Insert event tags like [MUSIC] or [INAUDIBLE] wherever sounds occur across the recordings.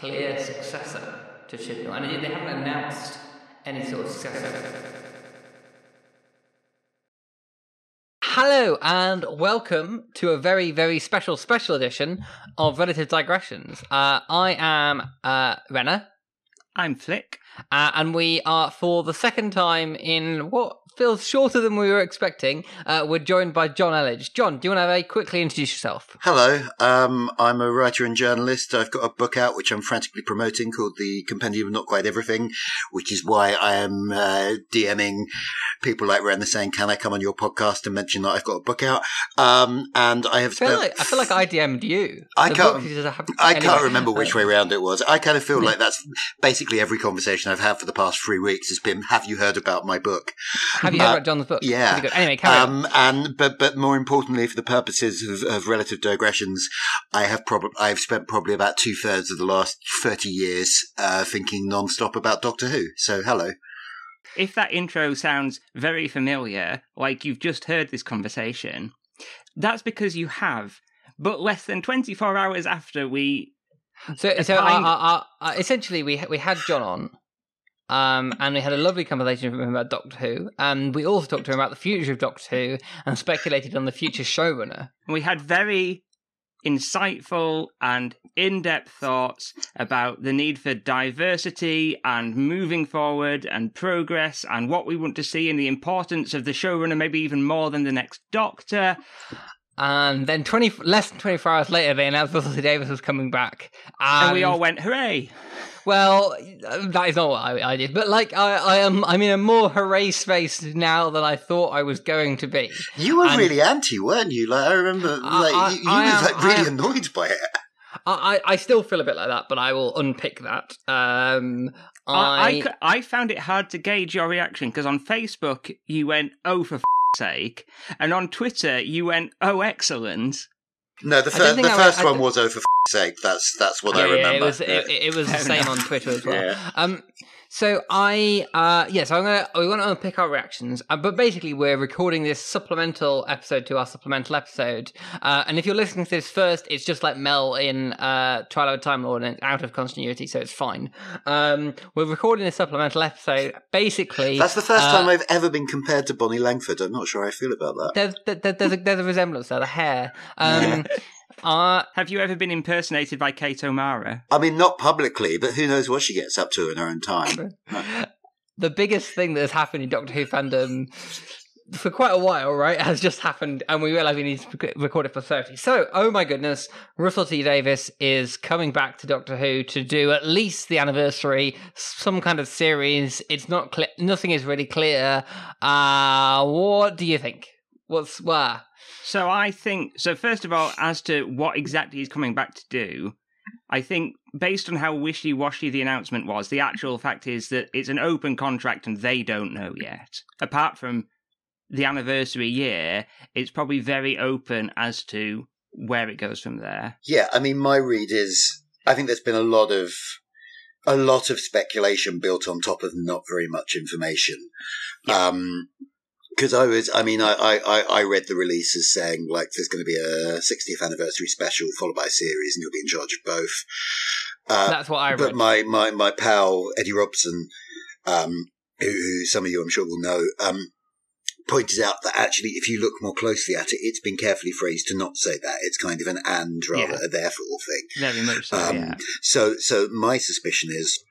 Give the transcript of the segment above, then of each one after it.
clear successor to Chibnall, and they haven't announced any sort of successor. Hello and welcome to a very, very special, special edition of Relative Digressions. Uh, I am uh, Renner, I'm Flick. uh, and we are, for the second time in what feels shorter than we were expecting, uh, we're joined by John Elledge. John, do you want to very quickly introduce yourself? Hello, um, I'm a writer and journalist. I've got a book out which I'm frantically promoting called The Compendium of Not Quite Everything, which is why I am uh, DMing people like Ren saying, "Can I come on your podcast and mention that I've got a book out?" Um, and I have I feel like I feel like I DM'd you. I The can't- have- I anyway. can't remember which way around it was. I kind of feel [LAUGHS] like that's basically every conversation I've had for the past three weeks has been, "Have you heard about my book?" Have you heard Uh, about John's book? yeah. Pretty good. Anyway, carry on. Um, and but but more importantly, for the purposes of, of relative digressions, I have probably I've spent probably about two thirds of the last thirty years uh, thinking non-stop about Doctor Who. So hello. If that intro sounds very familiar, like you've just heard this conversation, that's because you have. But less than 24 hours after we. So, so uh, kind- uh, uh, uh, essentially, we we had John on, um, and we had a lovely conversation with him about Doctor Who, and we also talked to him about the future of Doctor Who, and speculated on the future showrunner. We had very insightful and in depth thoughts about the need for diversity and moving forward and progress and what we want to see and the importance of the showrunner, maybe even more than the next doctor. And then twenty less than twenty four hours later, they announced Russell T Davies was coming back, And we all went, hooray! Well, that is not what I, I did, but like I, I am, I'm in a more hooray space now than I thought I was going to be. You were And- really anti, weren't you? Like I remember, like I- you, you I were am- like really am- annoyed by it. I, I, I still feel a bit like that, but I will unpick that. Um, I, I, I, I found it hard to gauge your reaction because on Facebook you went, oh, for f- sake. And on Twitter you went, oh, excellent. No, the, fir- the first I one don't- was oh for f- sake. That's that's what yeah, I yeah, remember. it was it, it was the same on Twitter as well. Yeah. Um, so I uh, yeah, so I'm gonna we want to unpick our reactions, uh, but basically we're recording this supplemental episode to our supplemental episode, uh, and if you're listening to this first, it's just like Mel in uh, Trial of a Time Lord and it's out of continuity, so it's fine. Um, we're recording this supplemental episode basically. That's the first uh, time I've ever been compared to Bonnie Langford. I'm not sure how I feel about that. There's, there- there's, a, there's a resemblance there, the hair. Um, [LAUGHS] uh, Have you ever been impersonated by Kate O'Mara? I mean, not publicly, but who knows what she gets up to in her own time. [LAUGHS] the biggest thing that has happened in Doctor Who fandom for quite a while, right, has just happened, and we realise we need to record it for 30. So, oh my goodness, Russell T Davies is coming back to Doctor Who to do at least the anniversary, some kind of series. It's not clear, nothing is really clear. Uh, what do you think? What's where? So I think so. First of all, as to what exactly he's coming back to do, I think based on how wishy-washy the announcement was, the actual fact is that it's an open contract and they don't know yet. Apart from the anniversary year, it's probably very open as to where it goes from there. Yeah, I mean, my read is I think there's been a lot of a lot of speculation built on top of not very much information. Um 'cause because I was, I mean, I, I, I- read the release as saying like there's going to be a 60th anniversary special followed by a series, and you'll be in charge of both. Uh, That's what I read. but my, my, my pal Eddie Robson, um, who, who some of you I'm sure will know, um, pointed out that actually, if you look more closely at it, it's been carefully phrased to not say that. It's kind of an and rather Yeah. a therefore thing. Very much so. Um, yeah. So, so my suspicion is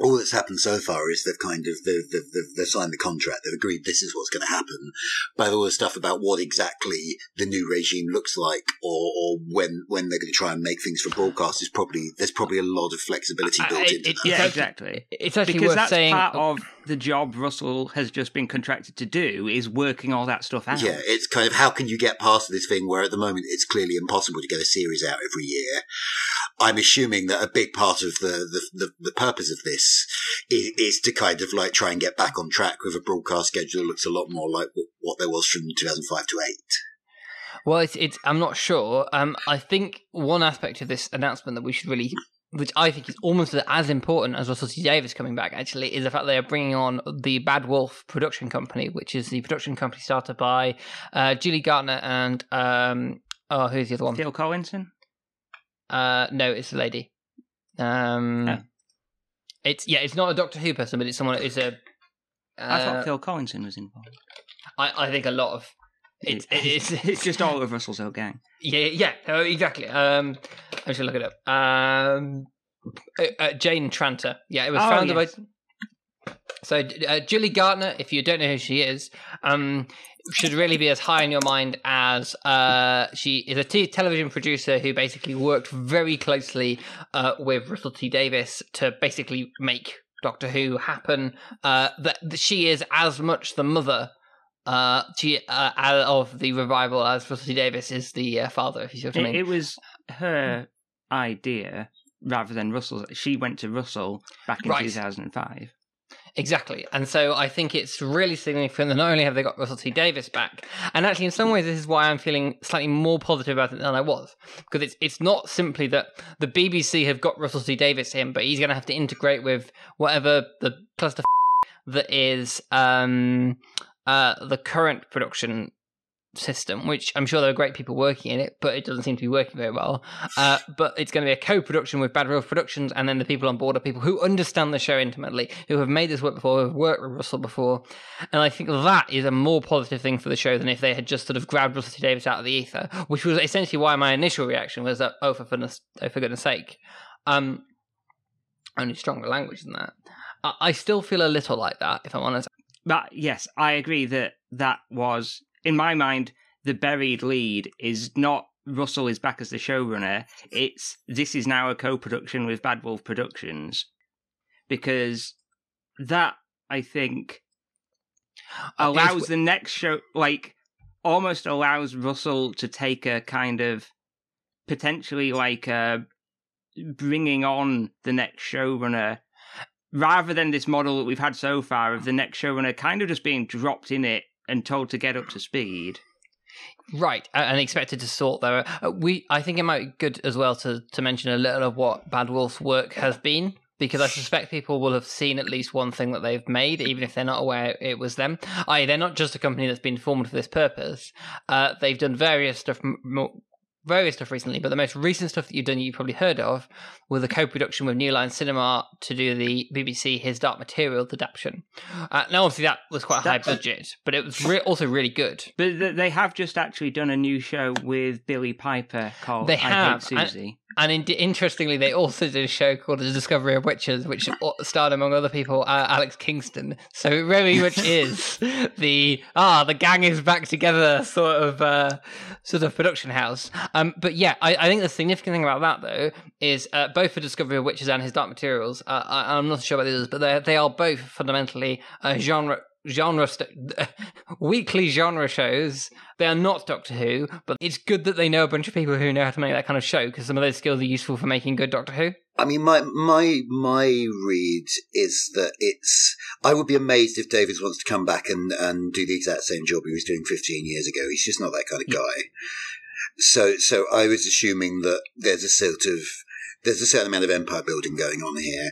all that's happened so far is they've kind of they've, they've, they've, they've signed the contract. They've agreed this is what's going to happen. But all the stuff about what exactly the new regime looks like, or, or when when they're going to try and make things for broadcast is probably there's probably a lot of flexibility I- built I- into it- that. Yeah, exactly. it's actually Because worth that's saying. part of the job Russell has just been contracted to do is working all that stuff out. Yeah, it's kind of how can you get past this thing where at the moment it's clearly impossible to get a series out every year. I'm assuming that a big part of the the, the, the purpose of this is, is to kind of like try and get back on track with a broadcast schedule that looks a lot more like what, what there was from 2005 to 8. Well, it's, it's I'm not sure. Um, I think one aspect of this announcement that we should really, which I think is almost as important as Russell T Davies coming back, actually, is the fact they are bringing on the Bad Wolf production company, which is the production company started by uh, Julie Gardner and um, oh, who's the other one? Phil Collinson? Uh, no, it's a lady. Um, Oh. It's yeah, it's not a Doctor Who person, but it's someone. It's a. I Uh, thought Phil Collinson was involved. I, I think a lot of it's it's it's just all of Russell's old gang. Yeah, yeah, exactly. Um, I should look it up. Um, uh, uh, Jane Tranter. Yeah, it was Oh, founded yes. by. So uh, Julie Gardner, if you don't know who she is, um, should really be as high in your mind as uh, she is a t- television producer who basically worked very closely uh, with Russell T Davies to basically make Doctor Who happen. Uh, that she is as much the mother uh, she, uh, of the revival as Russell T Davies is the uh, father. If you see what I It, mean. it was her idea rather than Russell's. She went to Russell back in Right. 2005. Exactly. And so I think it's really significant that not only have they got Russell T Davies back, and actually in some ways this is why I'm feeling slightly more positive about it than I was. Because it's it's not simply that the BBC have got Russell T Davies in, but he's gonna have to integrate with whatever the cluster that is um uh the current production system, which I'm sure there are great people working in it, but it doesn't seem to be working very well. Uh, [LAUGHS] but it's going to be a co-production with Bad Wolf Productions, and then the people on board are people who understand the show intimately, who have made this work before, who have worked with Russell before, and I think that is a more positive thing for the show than if they had just sort of grabbed Russell T Davies out of the ether, which was essentially why my initial reaction was that oh for goodness, oh for goodness sake, um, only stronger language than that. I, I still feel a little like that, if I'm honest. But yes, I agree that that was, in my mind, the buried lead is not Russell is back as the showrunner. It's this is now a co-production with Bad Wolf Productions because that I think Uh, allows the next show like almost allows Russell to take a kind of potentially like a bringing on the next showrunner rather than this model that we've had so far of the next showrunner kind of just being dropped in it and told to get up to speed. Right, and expected to sort their. Uh, we, I think it might be good as well to to mention a little of what Bad Wolf's work has been, because I suspect people will have seen at least one thing that they've made, even if they're not aware it was them. I, they're not just a company that's been formed for this purpose. Uh, they've done various stuff, m- various stuff recently, but the most recent stuff that you've done, you've probably heard of, was a co-production with New Line Cinema to do the BBC His Dark Materials adaptation. Uh, now, obviously, that was quite a high budget, but it was re- also really good. But they have just actually done a new show with Billie Piper called They I have, Hate and- Suzie. And in- interestingly, they also did a show called The Discovery of Witches, which [LAUGHS] starred, among other people, uh, Alex Kingston. So it very much [LAUGHS] is the ah, the gang is back together sort of uh, sort of production house. Um, but yeah, I, I think the significant thing about that though is uh, both for Discovery of Witches and His Dark Materials. Uh, I, I'm not sure about the others, but they they are both fundamentally uh, genre genre st- [LAUGHS] weekly genre shows. They are not Doctor Who, but it's good that they know a bunch of people who know how to make that kind of show because some of those skills are useful for making good Doctor Who. I mean, my my my read is that it's. I would be amazed if Davies wants to come back and and do the exact same job he was doing 15 years ago. He's just not that kind of guy. So so I was assuming that there's a sort of there's a certain amount of empire building going on here.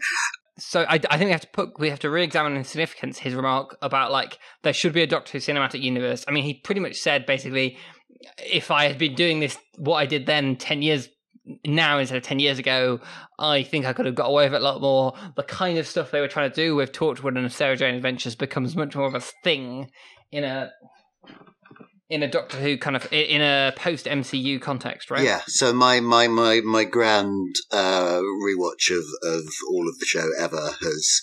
So I, I think we have to put we have to re-examine in significance his remark about like there should be a Doctor Who cinematic universe. I mean, he pretty much said basically, if I had been doing this, what I did then ten years now instead of ten years ago, I think I could have got away with it a lot more. The kind of stuff they were trying to do with Torchwood and Sarah Jane Adventures becomes much more of a thing in a in a Doctor Who kind of in a post MCU context, right? Yeah. So my my my my grand uh, rewatch of of all of the show ever has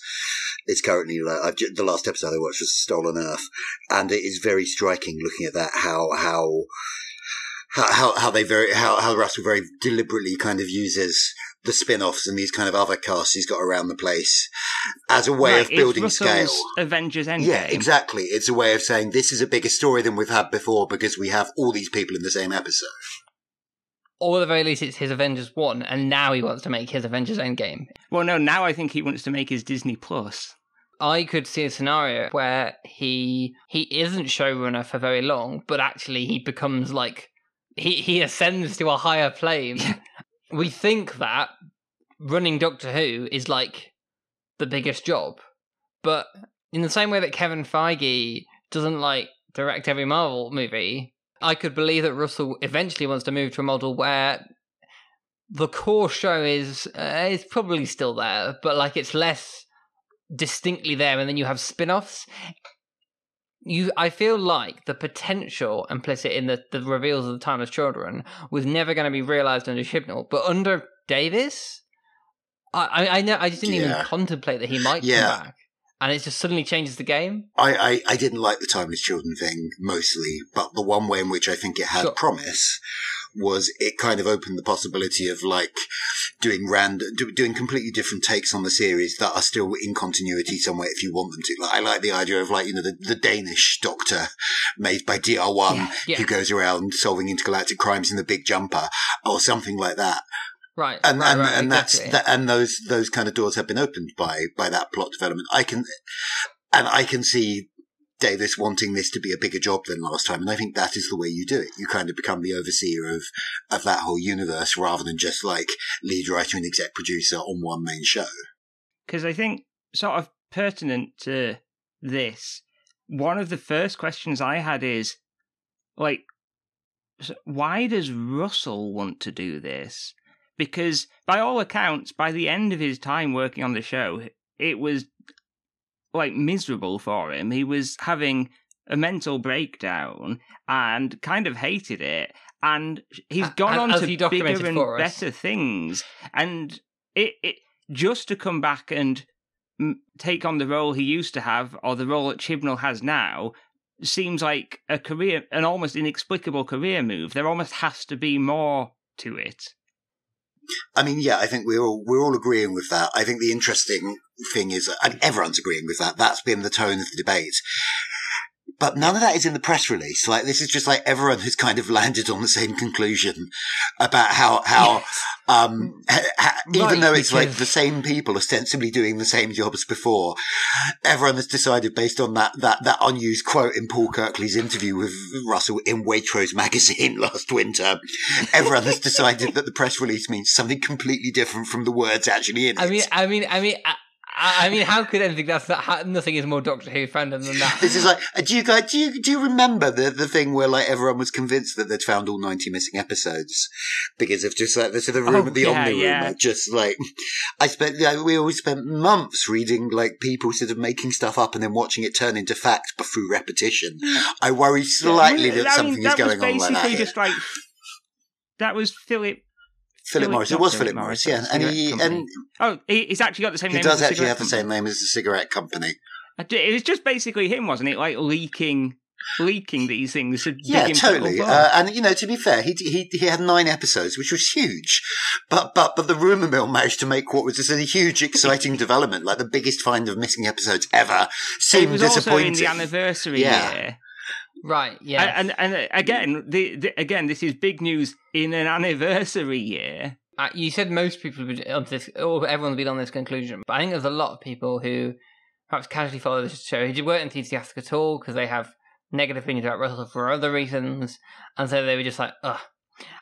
is currently like I've, the last episode I watched was Stolen Earth, and it is very striking looking at that how how. How, how, how they very how, how Russell very deliberately kind of uses the spin-offs and these kind of other casts he's got around the place as a way Right, of building Russell's scale. Avengers Endgame. Yeah, exactly. It's a way of saying this is a bigger story than we've had before because we have all these people in the same episode. Or at the very least, it's his Avengers one, and now he wants to make his Avengers Endgame. Well, no, now I think he wants to make his Disney Plus. I could see a scenario where he he isn't showrunner for very long, but actually he becomes like he he ascends to a higher plane. [LAUGHS] we think that running Doctor Who is like the biggest job, but in the same way that Kevin Feige doesn't like direct every Marvel movie, I could believe that Russell eventually wants to move to a model where the core show is uh, is probably still there, but like it's less distinctly there, and then you have spin-offs. You, I feel like the potential implicit in the, the reveals of the Timeless Children was never going to be realized under Chibnall, but under Davies, I, I, I know I just didn't even contemplate that he might Yeah. come back, and it just suddenly changes the game. I, I, I didn't like the Timeless Children thing mostly, but the one way in which I think it had Sure. promise was it kind of opened the possibility of like doing random, do, doing completely different takes on the series that are still in continuity somewhere if you want them to. Like I like the idea of like you know the, the Danish Doctor made by DR1 Yeah, yeah. who goes around solving intergalactic crimes in the Big Jumper or something like that. Right, and right, and, right, and exactly. that's that, and those those kind of doors have been opened by by that plot development. I can and I can see Davies wanting this to be a bigger job than last time, and I think that is the way you do it. You kind of become the overseer of of that whole universe rather than just like lead writer and exec producer on one main show. because I think sort of pertinent to this, one of the first questions I had is like, why does Russell want to do this? Because by all accounts, by the end of his time working on the show, it was like miserable for him. He was having a mental breakdown and kind of hated it. And he's A- gone and on to he bigger and better things. And it, it just to come back and take on the role he used to have or the role that Chibnall has now seems like a career, an almost inexplicable career move. There almost has to be more to it. I mean, yeah, I think we're all we're all agreeing with that. I think the interesting thing is, and everyone's agreeing with that. That's been the tone of the debate. But none of that is in the press release. Like this is just like everyone has kind of landed on the same conclusion about how how um ha, ha, even Right, though it's like the same people ostensibly doing the same job as before, everyone has decided based on that that that unused quote in Paul Kirkley's interview with Russell in Waitrose magazine [LAUGHS] last winter. Everyone has decided that the press release means something completely different from the words actually in it. I mean, I mean, I mean, I, I mean, how could anything that's that? How, nothing is more Doctor Who fandom than that. [LAUGHS] This is like, uh, do you guys, do you, do you remember the, the thing where like everyone was convinced that they'd found all 90 missing episodes because of just like the sort of rumor, Oh, the yeah, Omni yeah. rumor, just like, I spent, like, we always spent months reading like people sort of making stuff up and then watching it turn into fact but through repetition. I worry slightly. Yeah, that I something mean, is that going on like that. basically just like that was Philip. Philip Philip- Morris, it was Philip Philip Morris, Morris, yeah, and he, cigarette and Oh, he's actually got the same he name. does as the actually cigarette have the same company. name as the cigarette company. It was just basically him, wasn't it? Like leaking, leaking these things. To Yeah, totally. Uh, and you know, to be fair, he he he had nine episodes, which was huge. But but but the rumor mill managed to make what was this a huge, exciting [LAUGHS] development, like the biggest find of missing episodes ever, it seem was also in the anniversary Yeah. year. Right? Yeah. And, and and again, the, the again, this is big news in an anniversary year. Uh, you said most people would on this, or everyone's been on this conclusion, but I think there's a lot of people who perhaps casually follow this show who weren't enthusiastic at all because they have negative opinions about Russell for other reasons, and so they were just like, ugh.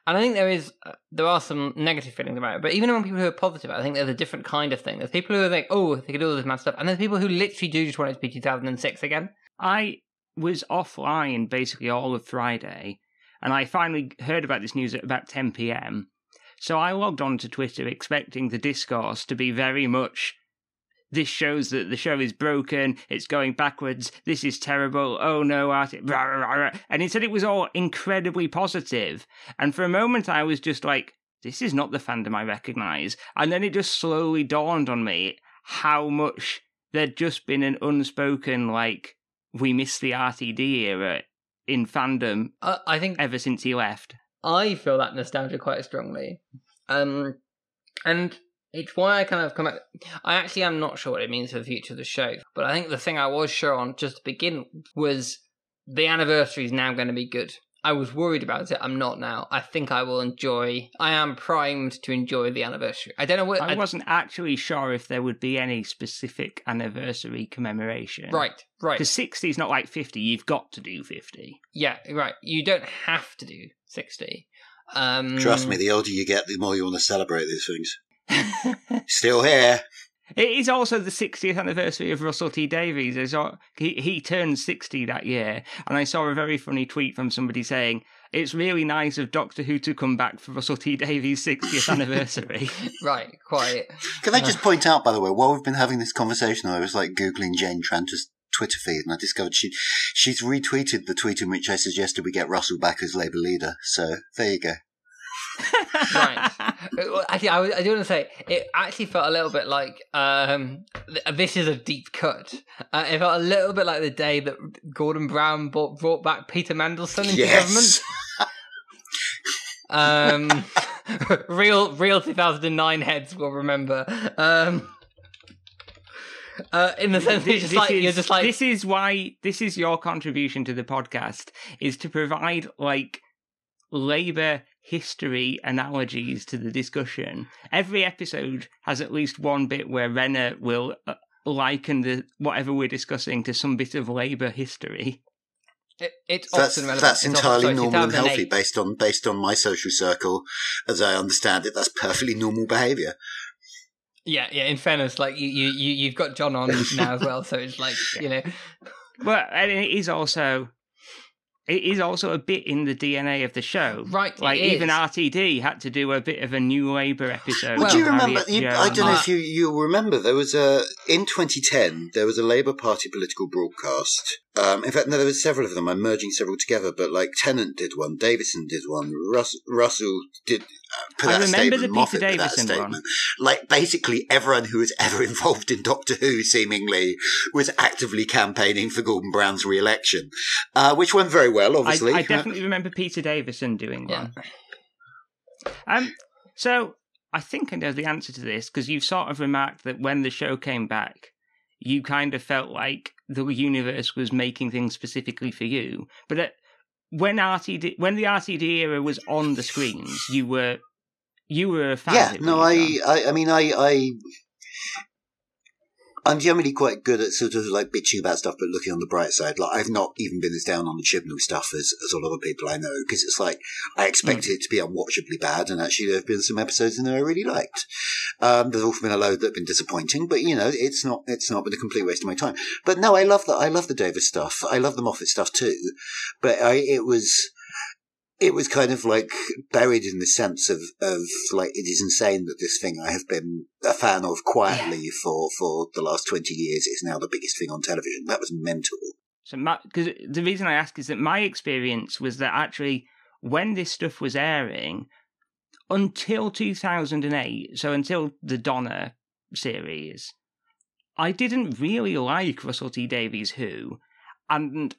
And I think there is, uh, there are some negative feelings about it, but even among people who are positive, I think there's a different kind of thing. There's people who are like, oh, they could do all this mad stuff, and there's people who literally do just want it to be 2006 again. I was offline basically all of Friday, and I finally heard about this news at about 10 p.m. So I logged on to Twitter expecting the discourse to be very much this shows that the show is broken, it's going backwards, this is terrible, oh no, ah, rah. and instead it was all incredibly positive. And for a moment I was just like, this is not the fandom I recognise. And then it just slowly dawned on me how much there'd just been an unspoken, like, we miss the RTD era in fandom Uh, I think ever since he left. I feel that nostalgia quite strongly. Um, and it's why I kind of come out. I actually am not sure what it means for the future of the show, but I think the thing I was sure on just to begin was the anniversary is now going to be good. I was worried about it. I'm not now. I think I will enjoy. I am primed to enjoy the anniversary. I don't know what. I wasn't actually sure if there would be any specific anniversary commemoration. right, right. Because 60 is not like 50, you've got to do 50. Yeah, right. You don't have to do sixty. Um, Trust me, the older you get, the more you want to celebrate these things. [LAUGHS] Still here. It is also the 60th anniversary of Russell T Davies. I saw, he, he turned 60 that year, and I saw a very funny tweet from somebody saying, it's really nice of Doctor Who to come back for Russell T Davies' 60th anniversary. [LAUGHS] right, quite. Can I uh, just point out, by the way, while we've been having this conversation, I was like googling Jane Tranter's Twitter feed, and I discovered she she's retweeted the tweet in which I suggested we get Russell back as Labour leader. So there you go. Right. [LAUGHS] Actually, I, I do want to say it actually felt a little bit like um, th- this is a deep cut. Uh, it felt a little bit like the day that Gordon Brown brought, brought back Peter Mandelson into Yes. government. Um, [LAUGHS] real, real 2009 heads will remember. Um, uh, in the sense that you're just like is, you're just like this is why this is your contribution to the podcast is to provide like labor history analogies to the discussion every episode has at least one bit where renner will uh, liken the whatever we're discussing to some bit of labor history it, it's That's often relevant. that's It's entirely often- normal and healthy based on based on my social circle, as I understand it. That's perfectly normal behaviour. Yeah, yeah. In fairness, like you, you, you you've got John on [LAUGHS] now as well, so it's like you know, well and it is also it is also a bit in the dna of the show right? it like even is. rtd had to do a bit of a new labor episode Well, do you remember? Harriet You, I don't know if you you remember. There was a in 2010. There was a Labour Party political broadcast. Um, in fact, no, there were several of them. I'm merging several together. But like Tennant did one, Davison did one, Russ, Russell did. Uh, put I out a remember statement, the Peter Moffat put out a Davison one. statement. Like basically everyone who was ever [LAUGHS] involved in Doctor Who, seemingly, was actively campaigning for Gordon Brown's re-election, uh, which went very well. Obviously, I definitely remember Peter Davison doing Yeah. one. Um, so I think I know the answer to this because you've sort of remarked that when the show came back, you kind of felt like the universe was making things specifically for you. But uh, when RTD, when the RTD era was on the screens, you were you were a fan. yeah, of it, no, I. I, I mean, I, I, I'm generally quite good at sort of like bitching about stuff, but looking on the bright side. Like I've not even been as down on the Chibnall stuff as, as a lot of people I know, because it's like I expected it to be unwatchably bad, and actually there have been some episodes in there I really liked. Um, there's also been a load that have been disappointing, but you know, it's not, it's not been a complete waste of my time. But no, I love that. I love the Davies stuff. I love the Moffat stuff too. But I, it was, it was kind of like buried in the sense of, of like it is insane that this thing I have been a fan of quietly for, for the last 20 years is now the biggest thing on television. That was mental. So, because the reason I ask is that my experience was that actually, when this stuff was airing, until 2008, so until the Donna series, I didn't really like Russell T Davies Who, and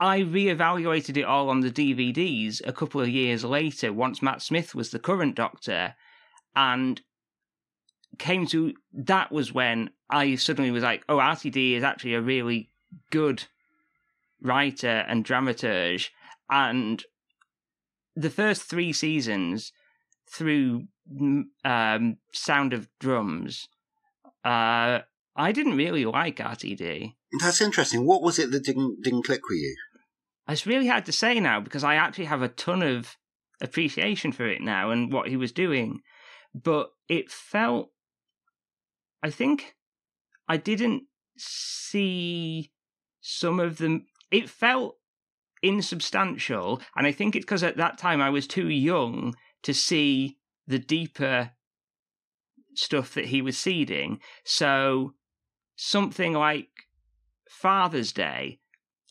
I reevaluated it all on the DVDs a couple of years later, once Matt Smith was the current Doctor, and came to that was when I suddenly was like, oh, RTD is actually a really good writer and dramaturge, and the first three seasons through um, Sound of Drums, uh, I didn't really like RTD. That's interesting. What was it that didn't, didn't click with you? It's really hard to say now because I actually have a ton of appreciation for it now and what he was doing, but it felt. I think I didn't see some of them. It felt insubstantial, and I think it's because at that time I was too young to see the deeper stuff that he was seeding. So something like Father's Day.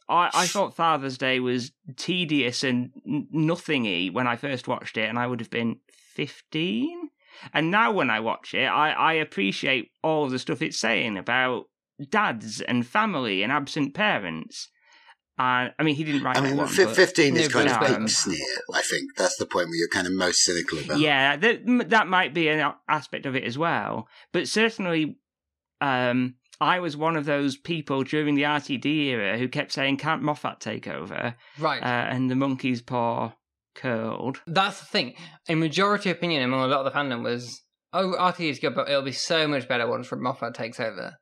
I, I thought Father's Day was tedious and nothingy when I first watched it, and I would have been 15. And now when I watch it, I, I appreciate all the stuff it's saying about dads and family and absent parents. Uh, I mean, he didn't write I mean, one, fi- 15 is kind of peak sneer, I think. That's the point where you're kind of most cynical about Yeah, that that might be an aspect of it as well. But certainly, um, I was one of those people during the RTD era who kept saying, "Can't Moffat take over?" right. Uh, and the monkey's paw curled. That's the thing. A majority opinion among a lot of the fandom was, "Oh, RTD is good, but it'll be so much better once Moffat takes over."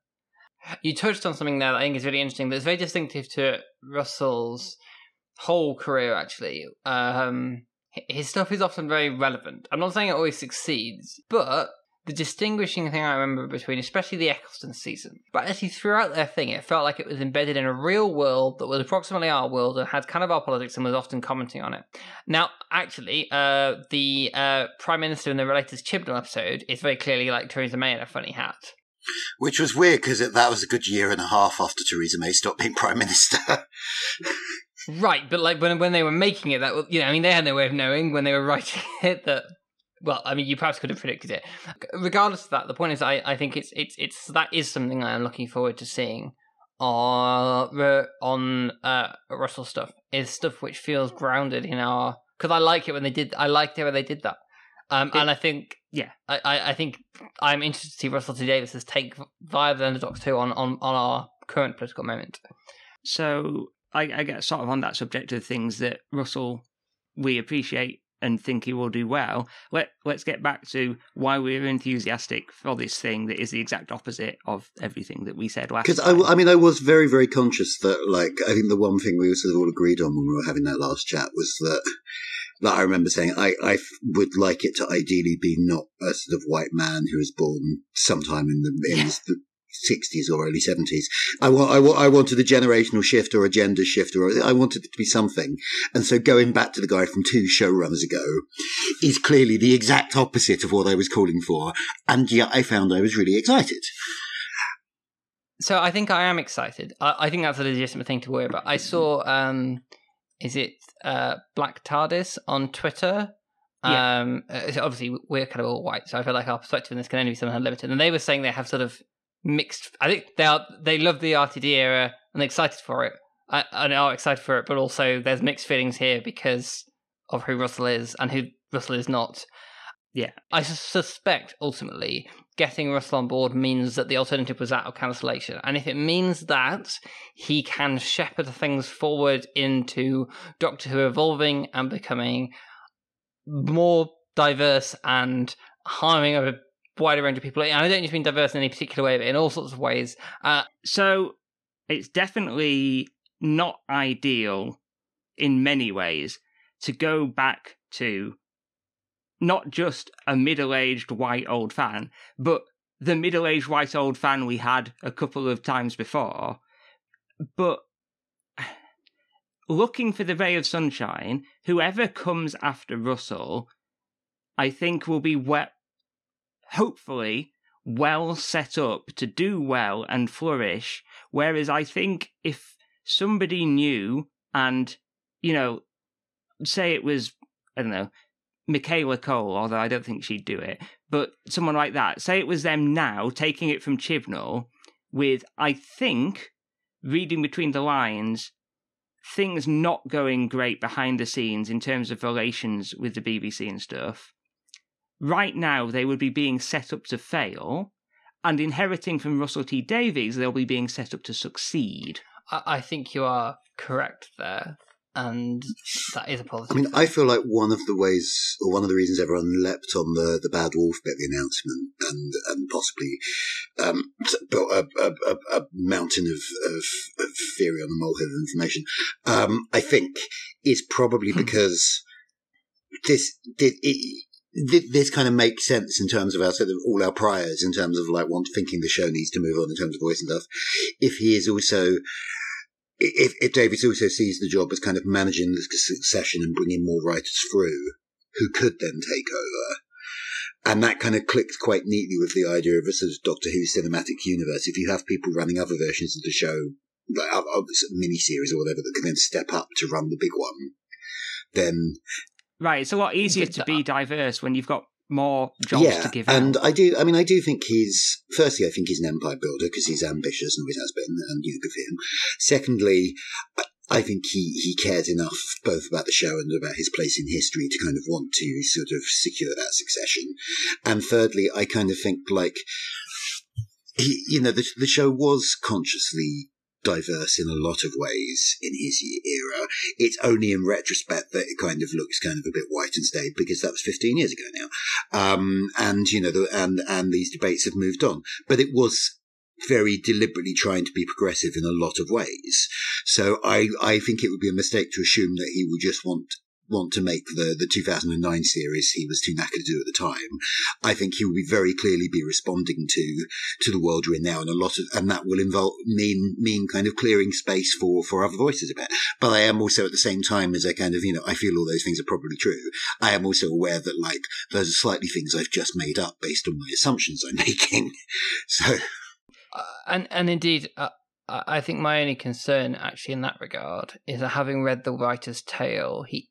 You touched on something there that I think is really interesting. That's very distinctive to Russell's whole career. Actually, um, his stuff is often very relevant. I'm not saying it always succeeds, but the distinguishing thing I remember between, especially the Eccleston season, but actually throughout their thing, it felt like it was embedded in a real world that was approximately our world and had kind of our politics and was often commenting on it. Now, actually, uh, the uh, Prime Minister in the Related Chibnall episode is very clearly like Theresa May in a funny hat. Which was weird because that was a good year and a half after Theresa May stopped being [LAUGHS] Prime Minister. right, but like when when they were making it, that you know, I mean, they had no way of knowing when they were writing [LAUGHS] it that well, I mean, you perhaps could have predicted it. Regardless of that, the point is, I, I think it's it's it's that is something I am looking forward to seeing on on uh, Russell stuff is stuff which feels grounded in our because I like it when they did I liked it when they did that, um, it, and I think yeah I, I, I think I'm interested to see Russell T Davies's take via the Underdogs too on, on on our current political moment. So I, I get sort of on that subject of things that Russell we appreciate and think he will do well. Let let's get back to why we're enthusiastic for this thing that is the exact opposite of everything that we said last. Because I, I, mean, I was very very conscious that like I think the one thing we sort of all agreed on when we were having that last chat was that. That I remember saying, I, I would like it to ideally be not a sort of white man who was born sometime in the in yeah. 60s or early 70s. I, want, I, I wanted a generational shift or a gender shift, or I wanted it to be something. And so going back to the guy from two showrunners ago is clearly the exact opposite of what I was calling for. And yet I found I was really excited. So I think I am excited. I, I think that's a legitimate thing to worry about. I saw, um, is it uh, Black TARDIS on Twitter? Yeah. Um, uh, obviously, we're kind of all white, so I feel like our perspective in this can only be somewhat limited. And they were saying they have sort of mixed. I think they are they love the RTD era and excited for it, I, and are excited for it. But also, there's mixed feelings here because of who Russell is and who Russell is not. Yeah, I suspect ultimately getting Russell on board means that the alternative was out of cancellation. And if it means that he can shepherd things forward into Doctor Who evolving and becoming more diverse and harming a wider range of people. And I don't just mean diverse in any particular way, but in all sorts of ways. Uh, so it's definitely not ideal in many ways to go back to not just a middle aged white old fan, but the middle aged white old fan we had a couple of times before. But looking for the ray of sunshine, whoever comes after Russell, I think will be wet hopefully well set up to do well and flourish. Whereas I think if somebody knew and, you know, say it was, I don't know, Michaela Coel, although I don't think she'd do it, but someone like that, say it was them now taking it from Chibnall with, I think, reading between the lines, things not going great behind the scenes in terms of relations with the BBC and stuff right now they would be being set up to fail, and inheriting from Russell T Davies, they'll be being set up to succeed. I, think you are correct there. And that is a positive. I mean, thing. I feel like one of the ways, or one of the reasons everyone leapt on the, the Bad Wolf bit, the announcement, and and possibly um, built a, a, a, mountain of, of, of, theory on the molehill of information, um, I think is probably [CLEARS THROAT] because this did it, this kind of makes sense in terms of our sort of all our priors in terms of like want thinking the show needs to move on in terms of voice and stuff. If he is also, if, if Davies also sees the job as kind of managing the succession and bringing more writers through who could then take over. And that kind of clicks quite neatly with the idea of a sort of Doctor Who cinematic universe. If you have people running other versions of the show, like mini series or whatever, that can then step up to run the big one, then Right, it's a lot easier to be uh, diverse when you've got more jobs yeah, to give. Yeah, and out. I do. I mean, I do think he's. Firstly, I think he's an empire builder because he's ambitious and always has been, and you know, good for him. Secondly, I think he, he cares enough both about the show and about his place in history to kind of want to sort of secure that succession. And thirdly, I kind of think like he, you know, the, the show was consciously diverse in a lot of ways in his era. It's only in retrospect that it kind of looks kind of a bit white and staid because that was 15 years ago now. Um, and, you know, the, and, and these debates have moved on, but it was very deliberately trying to be progressive in a lot of ways. So I, I think it would be a mistake to assume that he would just want want to make the, the 2009 series he was too knackered to do at the time. I think he will be very clearly be responding to, to the world we're in now and a lot of, and that will involve, mean, mean kind of clearing space for, for other voices a bit. But I am also at the same time as I kind of, you know, I feel all those things are probably true. I am also aware that like those are slightly things I've just made up based on my assumptions I'm [LAUGHS] making. So. Uh, and, and indeed, uh, I think my only concern, actually, in that regard, is that having read the writer's tale, he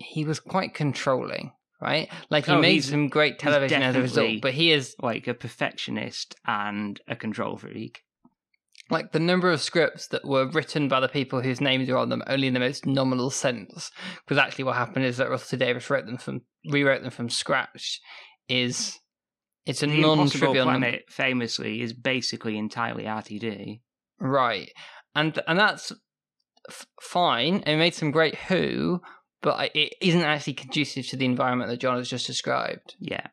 he was quite controlling, right? Like he Oh, made some great television as a result, but he is Like a perfectionist and a control freak. like the number of scripts that were written by the people whose names are on them only in the most nominal sense. Because actually, what happened is that Russell T Davies wrote them from rewrote them from scratch. Is it's a the non-trivial number. Planet, famously, is basically entirely RTD. Right, and and that's f- fine. It made some great Who, but it isn't actually conducive to the environment that John has just described. Yeah.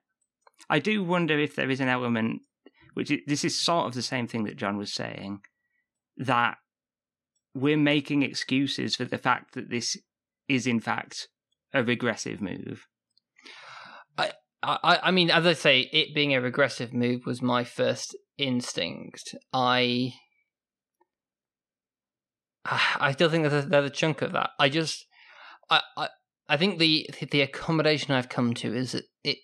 I do wonder if there is an element, which i this is sort of the same thing that John was saying, that we're making excuses for the fact that this is, in fact, a regressive move. I, I mean, as I say, it being a regressive move was my first instinct. I, [SIGHS] I still think there's a, there's a chunk of that. I just, I, I, I think the the accommodation I've come to is that it,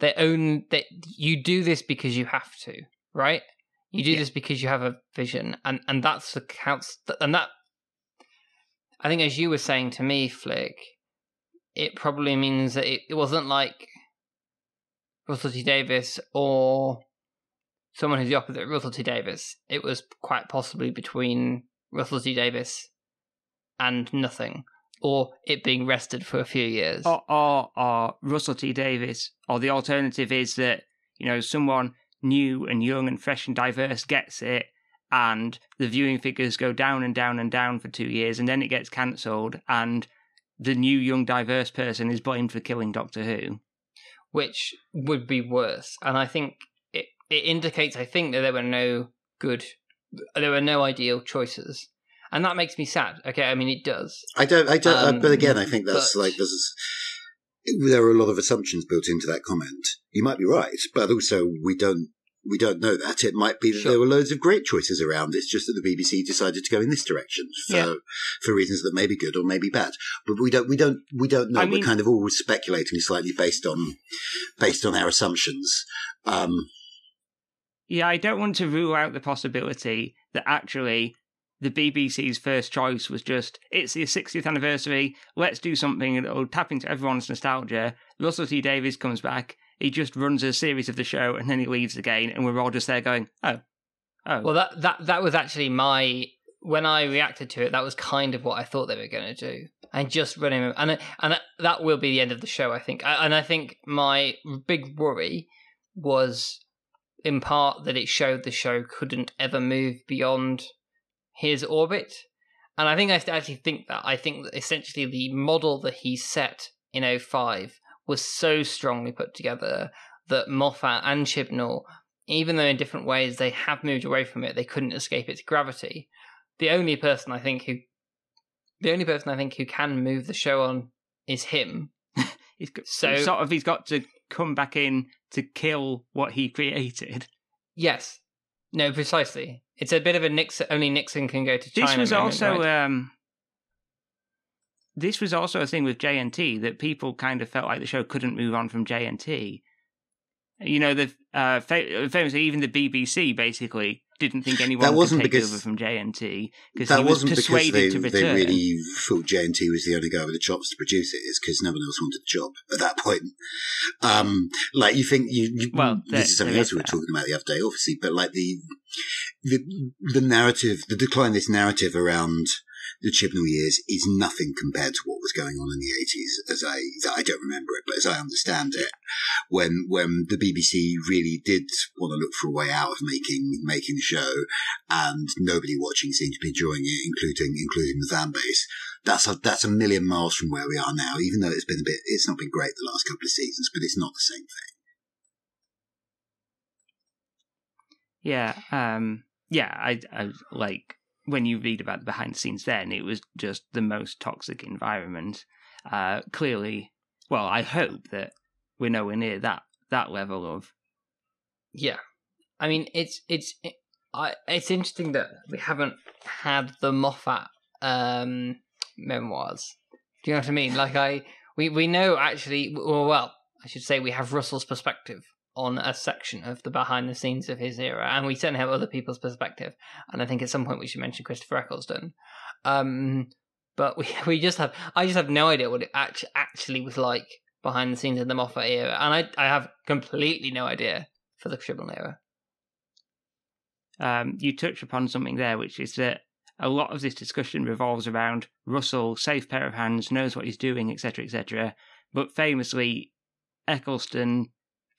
they own that you do this because you have to, right? You do Yeah. this because you have a vision, and and that's the counts, and that. I think, as you were saying to me, Flick, it probably means that it, it wasn't like Russell T Davies or someone who's the opposite of Russell T Davies. It was quite possibly between Russell T Davies and nothing, or it being rested for a few years. Or, or, or Russell T Davies, or the alternative is that, you know, someone new and young and fresh and diverse gets it, and the viewing figures go down and down and down for two years, and then it gets cancelled, and the new young diverse person is blamed for killing Doctor Who. which would be worse. And I think it, it indicates, I think, that there were no good, there were no ideal choices. And that makes me sad. Okay, I mean, it does. I don't, I don't, Um, uh, but again, I think that's but- like, there's, there are a lot of assumptions built into that comment. You might be right, but also we don't, we don't know that. It might be that Sure. there were loads of great choices around. It's just that the BBC decided to go in this direction for, Yeah. for reasons that may be good or may be bad. But we don't, we don't, we don't know. I mean- We're kind of always speculating slightly based on, based on our assumptions. Um, Yeah, I don't want to rule out the possibility that actually the BBC's first choice was just, it's the 60th anniversary, let's do something that will tap into everyone's nostalgia. Russell T Davies comes back, he just runs a series of the show, and then he leaves again, and we're all just there going, oh, oh. Well, that, that, that was actually my, when I reacted to it, that was kind of what I thought they were going to do. And just running, and and that will be the end of the show, I think. And I think my big worry was, in part, that it showed the show couldn't ever move beyond his orbit. And I think I actually think that. I think that essentially the model that he set in 05 was so strongly put together that Moffat and Chibnall, even though in different ways they have moved away from it, they couldn't escape its gravity. The only person I think who, the only person I think who can move the show on is him. [LAUGHS] he's got, so- sort of, he's got to come back in to kill what he created. Yes, no, precisely. It's a bit of a Nixon. Only Nixon can go to China. This was moment, also right? um, this was also a thing with JNT that people kind of felt like the show couldn't move on from JNT. You know, the uh, fa- famously even the BBC basically didn't think anyone That wasn't could take because- over from JNT because that he was wasn't because persuaded they, to they really thought JNT was the only guy with the chops to produce. It's because no one else wanted the job at that point. Um, like you think you, you Well, there- this is something else is we were talking about the other day, obviously, but like the, the, the narrative, the decline of this narrative around the Chibnall years is nothing compared to what was going on in the eighties as I, I don't remember it, but as I understand it, when, when the BBC really did want to look for a way out of making, making the show and nobody watching seemed to be enjoying it, including, including the fan base. That's a, that's a million miles from where we are now, even though it's been a bit, it's not been great the last couple of seasons, but it's not the same thing. Yeah, um, yeah, I, I like when you read about the behind the scenes, then it was just the most toxic environment. Uh, clearly, well, I hope that we're nowhere near that that level of. Yeah, I mean it's it's it, I, it's interesting that we haven't had the Moffat um, memoirs. Do you know what I mean? Like I we we know actually well, well I should say we have Russell's perspective on a section of the behind the scenes of his era, and we certainly have other people's perspective. And I think at some point we should mention Christopher Eccleston. Um, but we [LAUGHS] we just have I just have no idea what it actually actually was like behind the scenes in the Moffat era, and I I have completely no idea for the Chibnall era. Um, you touch upon something there, which is that a lot of this discussion revolves around Russell, safe pair of hands, knows what he's doing, etc., etc. But famously, Eccleston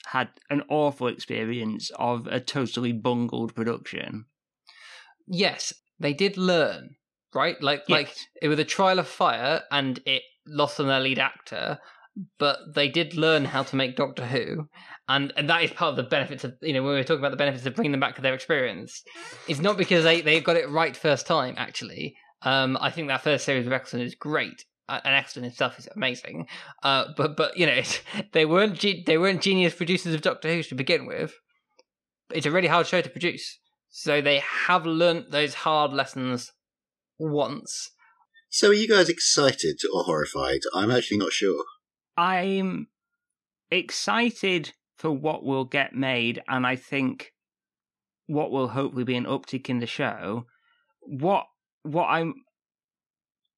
had an awful experience of a totally bungled production. Yes, they did learn, right? Like, Yes. like it was a trial of fire, and it lost on their lead actor, but they did learn how to make Doctor Who, and and that is part of the benefits of you know when we were talking about the benefits of bringing them back to their experience. It's not because they they got it right first time. Actually, um, I think that first series of Eccleston is great. Uh, And Eccleston himself is amazing, uh, but but you know it's, [LAUGHS] they weren't ge- they weren't genius producers of Doctor Who to begin with. It's a really hard show to produce, so they have learnt those hard lessons once. So, are you guys excited or horrified? I'm actually not sure. I'm excited for what will get made, and I think what will hopefully be an uptick in the show. What what I'm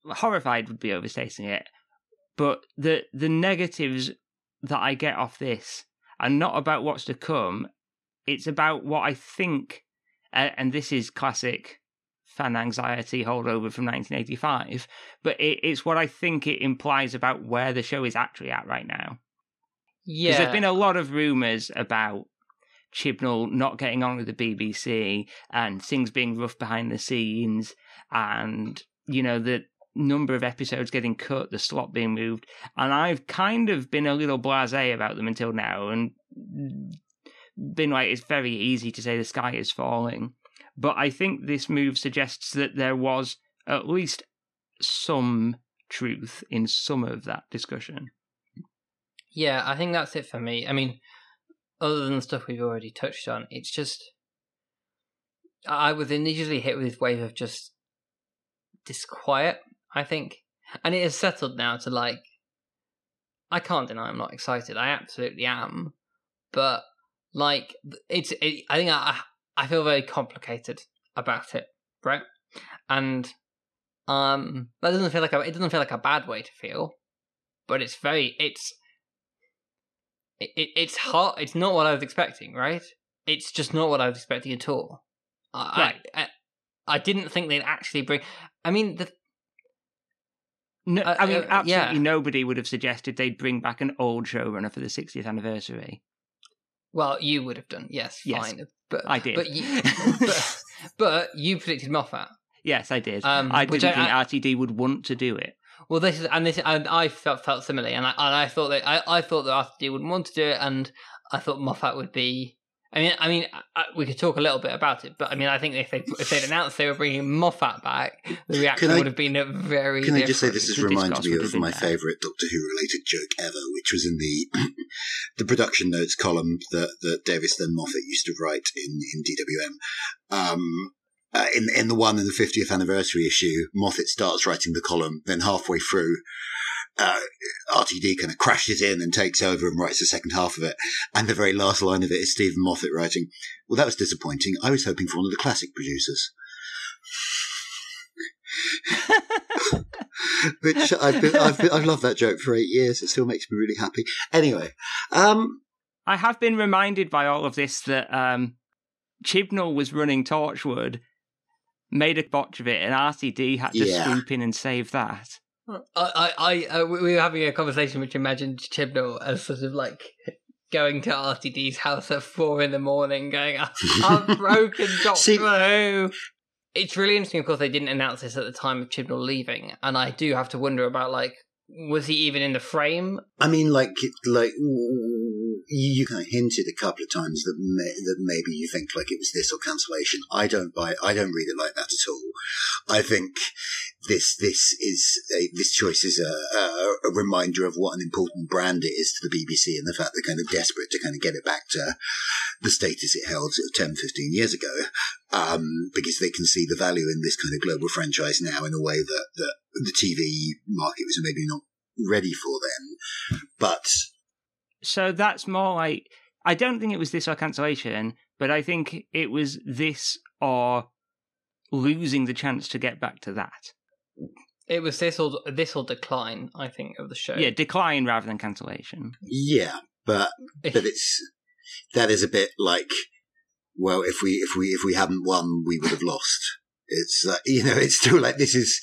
horrified would be overstating it, but the the negatives that I get off this are not about what's to come. It's about what I think, uh, and this is classic fan anxiety holdover from 1985. But it, it's what I think it implies about where the show is actually at right now. Yeah, there's been a lot of rumours about Chibnall not getting on with the BBC and things being rough behind the scenes and, you know, the number of episodes getting cut, the slot being moved. And I've kind of been a little blasé about them until now and been like, it's very easy to say the sky is falling. But I think this move suggests that there was at least some truth in some of that discussion. yeah. I think that's it for me. I mean, other than the stuff we've already touched on, it's just I was initially hit with this wave of just disquiet. I think, and it has settled now to like. I can't deny I'm not excited. I absolutely am, but like it's. It, I think I I feel very complicated about it, right? And um, that doesn't feel like a. It doesn't feel like a bad way to feel, but it's very. It's. It, it, it's hard. It's not what I was expecting, right? It's just not what I was expecting at all. I, Right. I, I, I didn't think they'd actually bring. I mean, the No, Uh, I mean, uh, absolutely yeah. nobody would have suggested they'd bring back an old showrunner for the 60th anniversary. well, you would have done, yes, Yes, fine, but I did. But you, [LAUGHS] but, but you predicted Moffat. Yes, I did. Um, I didn't I- think RTD would want to do it. Well, this is and this and I felt felt similarly, and I and I thought that I, I thought that RTD would want to do it, and I thought Moffat would be. I mean, I mean, I, we could talk a little bit about it, but I mean, I think if they if they'd announced they were bringing Moffat back, the reaction I- would have been a very. Can I just say this has reminded me of my favourite Doctor Who related joke ever, which was in the [CLEARS THROAT] the production notes column that, that Davies then Moffat used to write in, in DWM. Um, uh, in in the one in the 50th anniversary issue, Moffat starts writing the column, then halfway through, uh, RTD kind of crashes in and takes over and writes the second half of it. And the very last line of it is Steven Moffat writing, Well, that was disappointing. I was hoping for one of the classic producers. [LAUGHS] Which I've been, I've been, I've loved that joke for eight years. It still makes me really happy. Anyway, um, I have been reminded by all of this that um, Chibnall was running Torchwood, made a botch of it, and RTD had to Yeah. swoop in and save that. I, I, I uh, we we were having a conversation which imagined Chibnall as sort of like going to RTD's house at four in the morning, going, "I've [LAUGHS] broken Doctor See- Who." It's really interesting. Of course, they didn't announce this at the time of Chibnall leaving, and I do have to wonder about like, was he even in the frame? I mean, like, like you, you kind of hinted a couple of times that may, that maybe you think like it was this or cancellation. I don't buy. I don't read it like that at all. I think this this is a, this choice is a, a, a reminder of what an important brand it is to the BBC and the fact they're kind of desperate to kind of get it back to the status it held 10, 15 years ago, um, because they can see the value in this kind of global franchise now in a way that, that the TV market was maybe not ready for then. But So that's more like I don't think it was this or cancellation, but I think it was this or losing the chance to get back to that. It was this or this or decline. I think of the show. Yeah, decline rather than cancellation. yeah, but but it's that is a bit like well if we if we if we hadn't won we would have lost it's uh, you know it's still like this is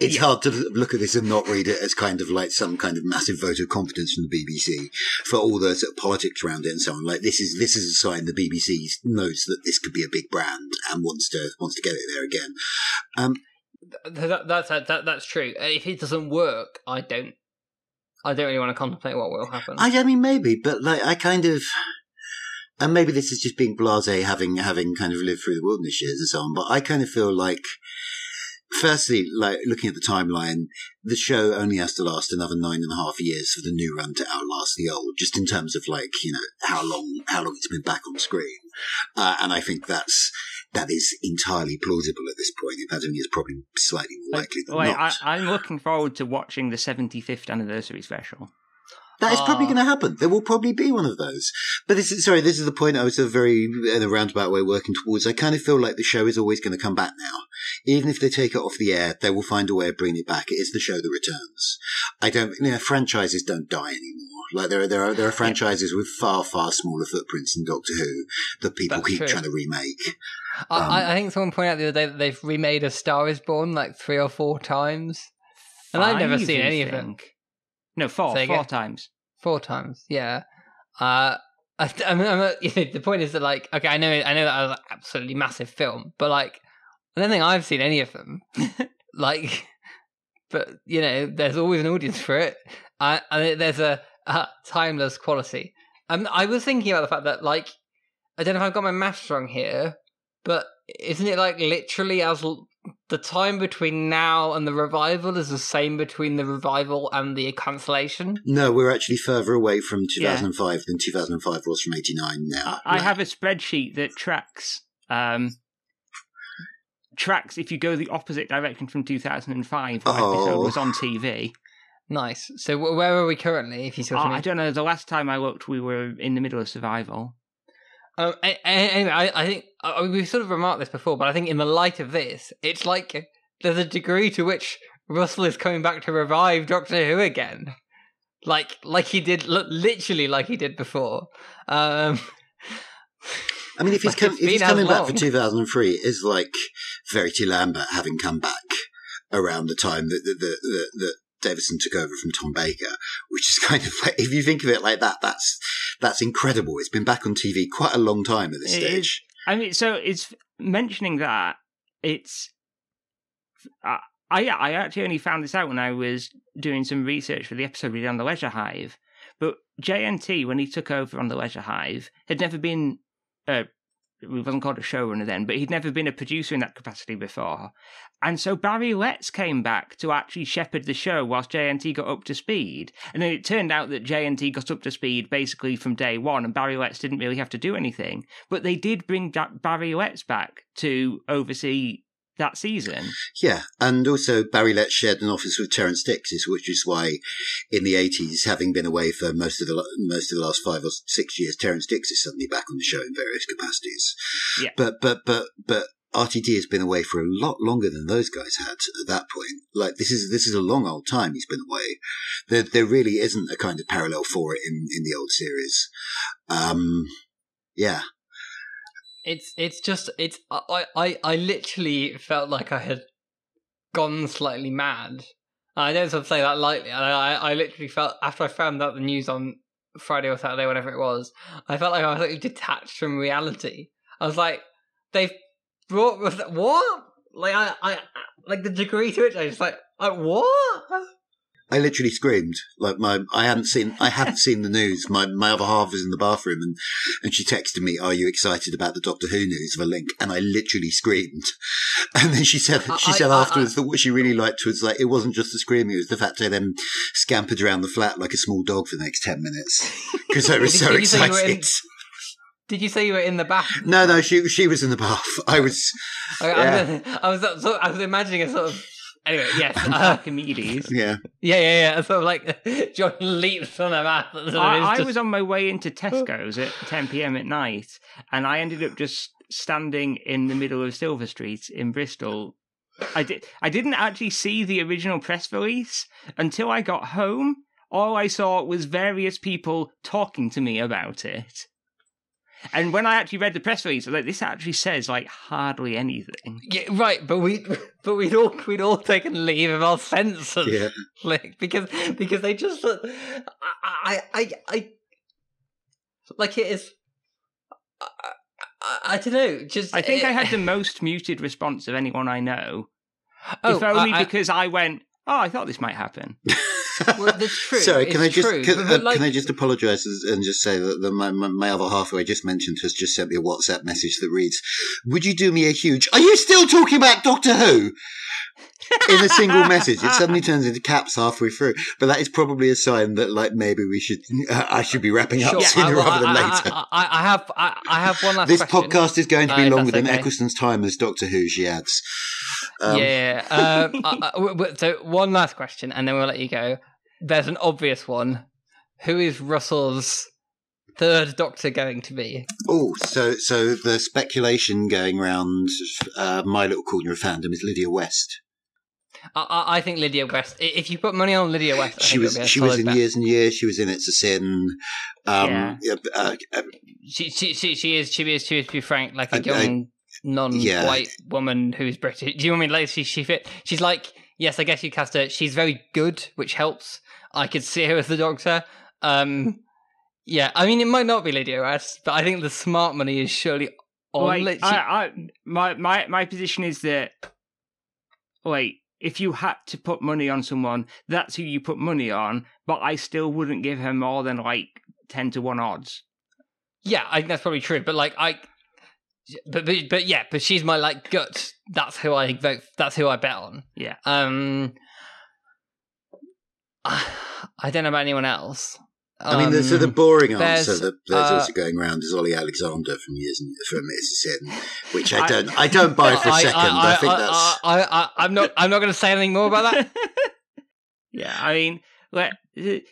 it's Yeah. hard to look at this and not read it as kind of like some kind of massive vote of confidence from the BBC for all the sort of politics around it and so on like this is this is a sign the BBC knows that this could be a big brand and wants to wants to get it there again um Th- that, that's that, that's true. If it doesn't work, I don't. I don't really want to contemplate what will happen. I, I mean, maybe, but like, I kind of, and maybe this is just being blasé, having having kind of lived through the wilderness years and so on. But I kind of feel like, firstly, like looking at the timeline, the show only has to last another nine and a half years for the new run to outlast the old, just in terms of like you know how long how long it's been back on screen. Uh, and I think that's that is entirely plausible at this point. In fact, I think it's probably slightly more likely than Like, not. I, I'm looking forward to watching the 75th anniversary special. That is probably Ah. going to happen. There will probably be one of those. But this is sorry. This is the point I was of very in a roundabout way working towards. I kind of feel like the show is always going to come back now, even if they take it off the air. They will find a way of bringing it back. It is the show that returns. I don't. You know, franchises don't die anymore. Like there are there are there are franchises with far far smaller footprints than Doctor Who that people That's keep true. trying to remake. I, Um, I, I think someone pointed out the other day that they've remade A Star Is Born like three or four times, and I've never seen any of them. No, four. Say Four times. Four times, yeah. Uh, I, I mean, I'm, [LAUGHS] you know, the point is that like, okay, I know, I know that was an absolutely massive film, but like, I don't think I've seen any of them. [LAUGHS] like, but you know, there's always an audience for it. I, I there's a, a timeless quality. Um, I was thinking about the fact that like, I don't know if I've got my maths wrong here, but isn't it like literally as l- the time between now and the revival is the same between the revival and the cancellation? No, we're actually further away from Yeah. 2005 than 2005 was from 89 now. I Like- have a spreadsheet that tracks um, tracks if you go the opposite direction from 2005 what Oh. episode was on TV. Nice. So where are we currently? If you see Oh, I don't know. The last time I looked, we were in the middle of survival. Um, a- a- anyway, I, I think uh, we've sort of remarked this before, but I think in the light of this, it's like there's a degree to which Russell is coming back to revive Doctor Who again, like like he did, literally like he did before. Um, I mean, if he's, [LAUGHS] Like, com- if he's coming back for 2003, it is like Verity Lambert having come back around the time that, that, that, that, Davison took over from Tom Baker, which is [LAUGHS] kind of like, if you think of it like that, that's that's incredible. It's been back on TV quite a long time at this It is. I mean, so it's mentioning that it's. I I I actually only found this out when I was doing some research for the episode we did on the Leisure Hive. But JNT, when he took over on the Leisure Hive, had never been. Uh, he wasn't called a showrunner then, but he'd never been a producer in that capacity before. And so Barry Letts came back to actually shepherd the show whilst JNT got up to speed. And then it turned out that JNT got up to speed basically from day one, and Barry Letts didn't really have to do anything. But they did bring Barry Letts back to oversee that season. Yeah, and also Barry Letts shared an office with Terrance Dicks, which is why, in the eighties, having been away for most of the most of the last five or six years, Terrance Dicks is suddenly back on the show in various capacities. Yeah. But but but but RTD has been away for a lot longer than those guys had at that point. Like this is this is a long old time he's been away. There there really isn't a kind of parallel for it in in the old series. Um, yeah. It's it's just it's I, I I literally felt like I had gone slightly mad. I don't sort of say that lightly. I, I literally felt after I found out the news on Friday or Saturday, whatever it was, I felt like I was like detached from reality. I was like, they've brought [LAUGHS] what? Like I I like the degree to which I just like, like what? I literally screamed. Like my, I hadn't seen, I hadn't [LAUGHS] seen the news. My, my other half was in the bathroom and, and she texted me, are you excited about the Doctor Who news of a link? And I literally screamed. [LAUGHS] And then she said, she I- said I- afterwards that what she really liked was like, it wasn't just the screaming, it was the fact I then scampered around the flat like a small dog for the next 10 minutes. [LAUGHS] Because I was so you say you were in- excited. Did you say you were in the bath? No, no, she, she was in the bath. I was, I, I, was, I was, I was imagining a sort of. Anyway, yes. [LAUGHS] Archimedes. yeah. yeah, yeah, yeah. Sort of like [LAUGHS] John leaps on the bath. Sort of is I, [LAUGHS] I just- was on my way into Tesco's at 10 p.m. at night, and I ended up just standing in the middle of Silver Street in Bristol. I did. I didn't actually see the original press release until I got home. All I saw was various people talking to me about it. And when I actually read the press release, I was like, this actually says like hardly anything. Yeah, right, but we, [LAUGHS] but we'd all we'd all taken leave of our senses, Yeah. [LAUGHS] like because because they just, uh, I, I, I, I like it is. I, I, I don't know. Just I think I had the [LAUGHS] most muted response of anyone I know. Oh, if only I- I- because I went, oh, I thought this might happen. Well, that's [LAUGHS] true. Sorry, can I just can, uh, like- can I just apologise and just say that the, my, my other half, who I just mentioned, has just sent me a WhatsApp message that reads, "Would you do me a huge? Are you still talking about Doctor Who?" In a single [LAUGHS] message, it suddenly turns into caps halfway through. But that is probably a sign that, like, maybe we should, uh, I should be wrapping up Sure, sooner well, rather than I- later. I, I, I have I, have one last this question. podcast is going to Uh, be if longer than okay. Eccleston's time as Doctor Who. She adds. Um, yeah. Uh, uh, uh, so one last question, and then we'll let you go. There's an obvious one. Who is Russell's third Doctor going to be? Oh, so so the speculation going around uh, my little corner of fandom is Lydia West. I, I, I think Lydia West. If you put money on Lydia West, I she think was she was in bet. years and years. She was in It's a Sin. Um, Yeah. yeah, uh, uh, She, she, she, she is. She is. She is. To be frank, like a young non-white woman who's British. Do you know what I mean? Like she, she fit. She's like. Yes, I guess you cast her. She's very good, which helps. I could see her as the Doctor. Um, yeah, I mean, it might not be Lydia West, but I think the smart money is surely on. like, Ly- I, I, my, my, my position is that, like, if you had to put money on someone, that's who you put money on, but I still wouldn't give her more than, like, 10 to 1 odds. Yeah, I think that's probably true. But like I, but but, but yeah, but she's my like gut. That's who I vote. That's who I bet on. Yeah. Um, [SIGHS] I don't know about anyone else. I mean, the, so the Um, boring there's, answer that there's uh, also going around is Ollie Alexander from years and from It's a which I I- don't I don't buy [LAUGHS] for a I, second. I, think I, that's I, I, I, am not. I'm not going to say anything more about that. [LAUGHS] yeah, I mean, like,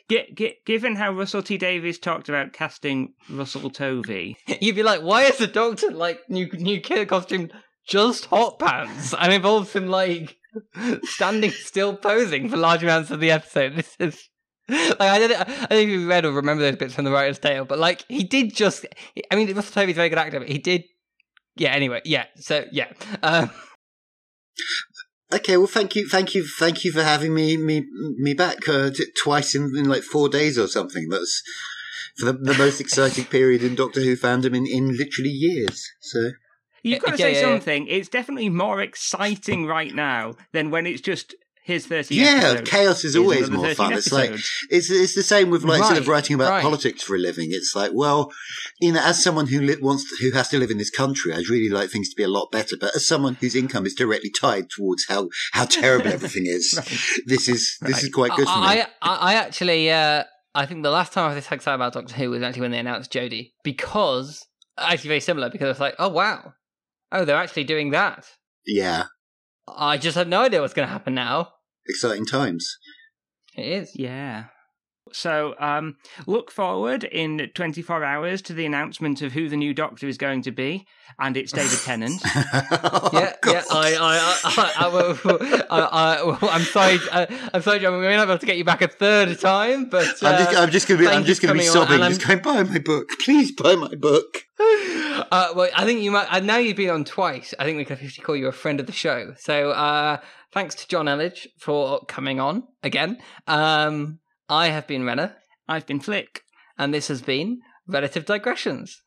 get, get, given how Russell T Davies talked about casting Russell Tovey, [LAUGHS] You'd be like, why is the Doctor like new new kid costume just hot pants and involves him like standing still posing for large amounts of the episode? This is like I don't, I don't know if you read or remember those bits from the writer's tale, but like he did just. I mean, Russell Tovey's a very good actor, but he did. Yeah. Anyway. Yeah. So yeah. Um, okay. Well, thank you, thank you, thank you for having me me me back uh, t- twice in, in like four days or something. That's for the, the most exciting period in Doctor Who fandom in, in literally years. So you've got to Yeah, say yeah, yeah. something. It's definitely more exciting right now than when it's just his 30 yeah, episodes. chaos is Here's always more 13 fun. It's like it's it's the same with like sort of writing about right. politics for a living. It's like, well, you know, as someone who li- wants to, who has to live in this country, I'd really like things to be a lot better. But as someone whose income is directly tied towards how how terrible [LAUGHS] everything is, this is this is quite good for me. I, I, I actually, uh, I think the last time I was excited about Doctor Who was actually when they announced Jodie because actually very similar because it's like, oh wow, oh they're actually doing that. yeah, I just have no idea what's going to happen now. exciting times. It is. Yeah. So, um, look forward in 24 hours to the announcement of who the new Doctor is going to be, and it's David Tennant. [LAUGHS] Yeah, yeah. I, I, I, I, I, I, I, I'm sorry. I, I'm sorry, John. We may not be able to get you back a third time, but uh, I'm just, just gonna be, I'm just gonna be coming on, sobbing, and just going, buy my book, please buy my book. [LAUGHS] uh, well, I think you might. Uh, now you've been on twice. I think we can officially call you a friend of the show. So, uh, thanks to John Elledge for coming on again. Um, I have been Renner, I've been Flick. and this has been Relative Digressions.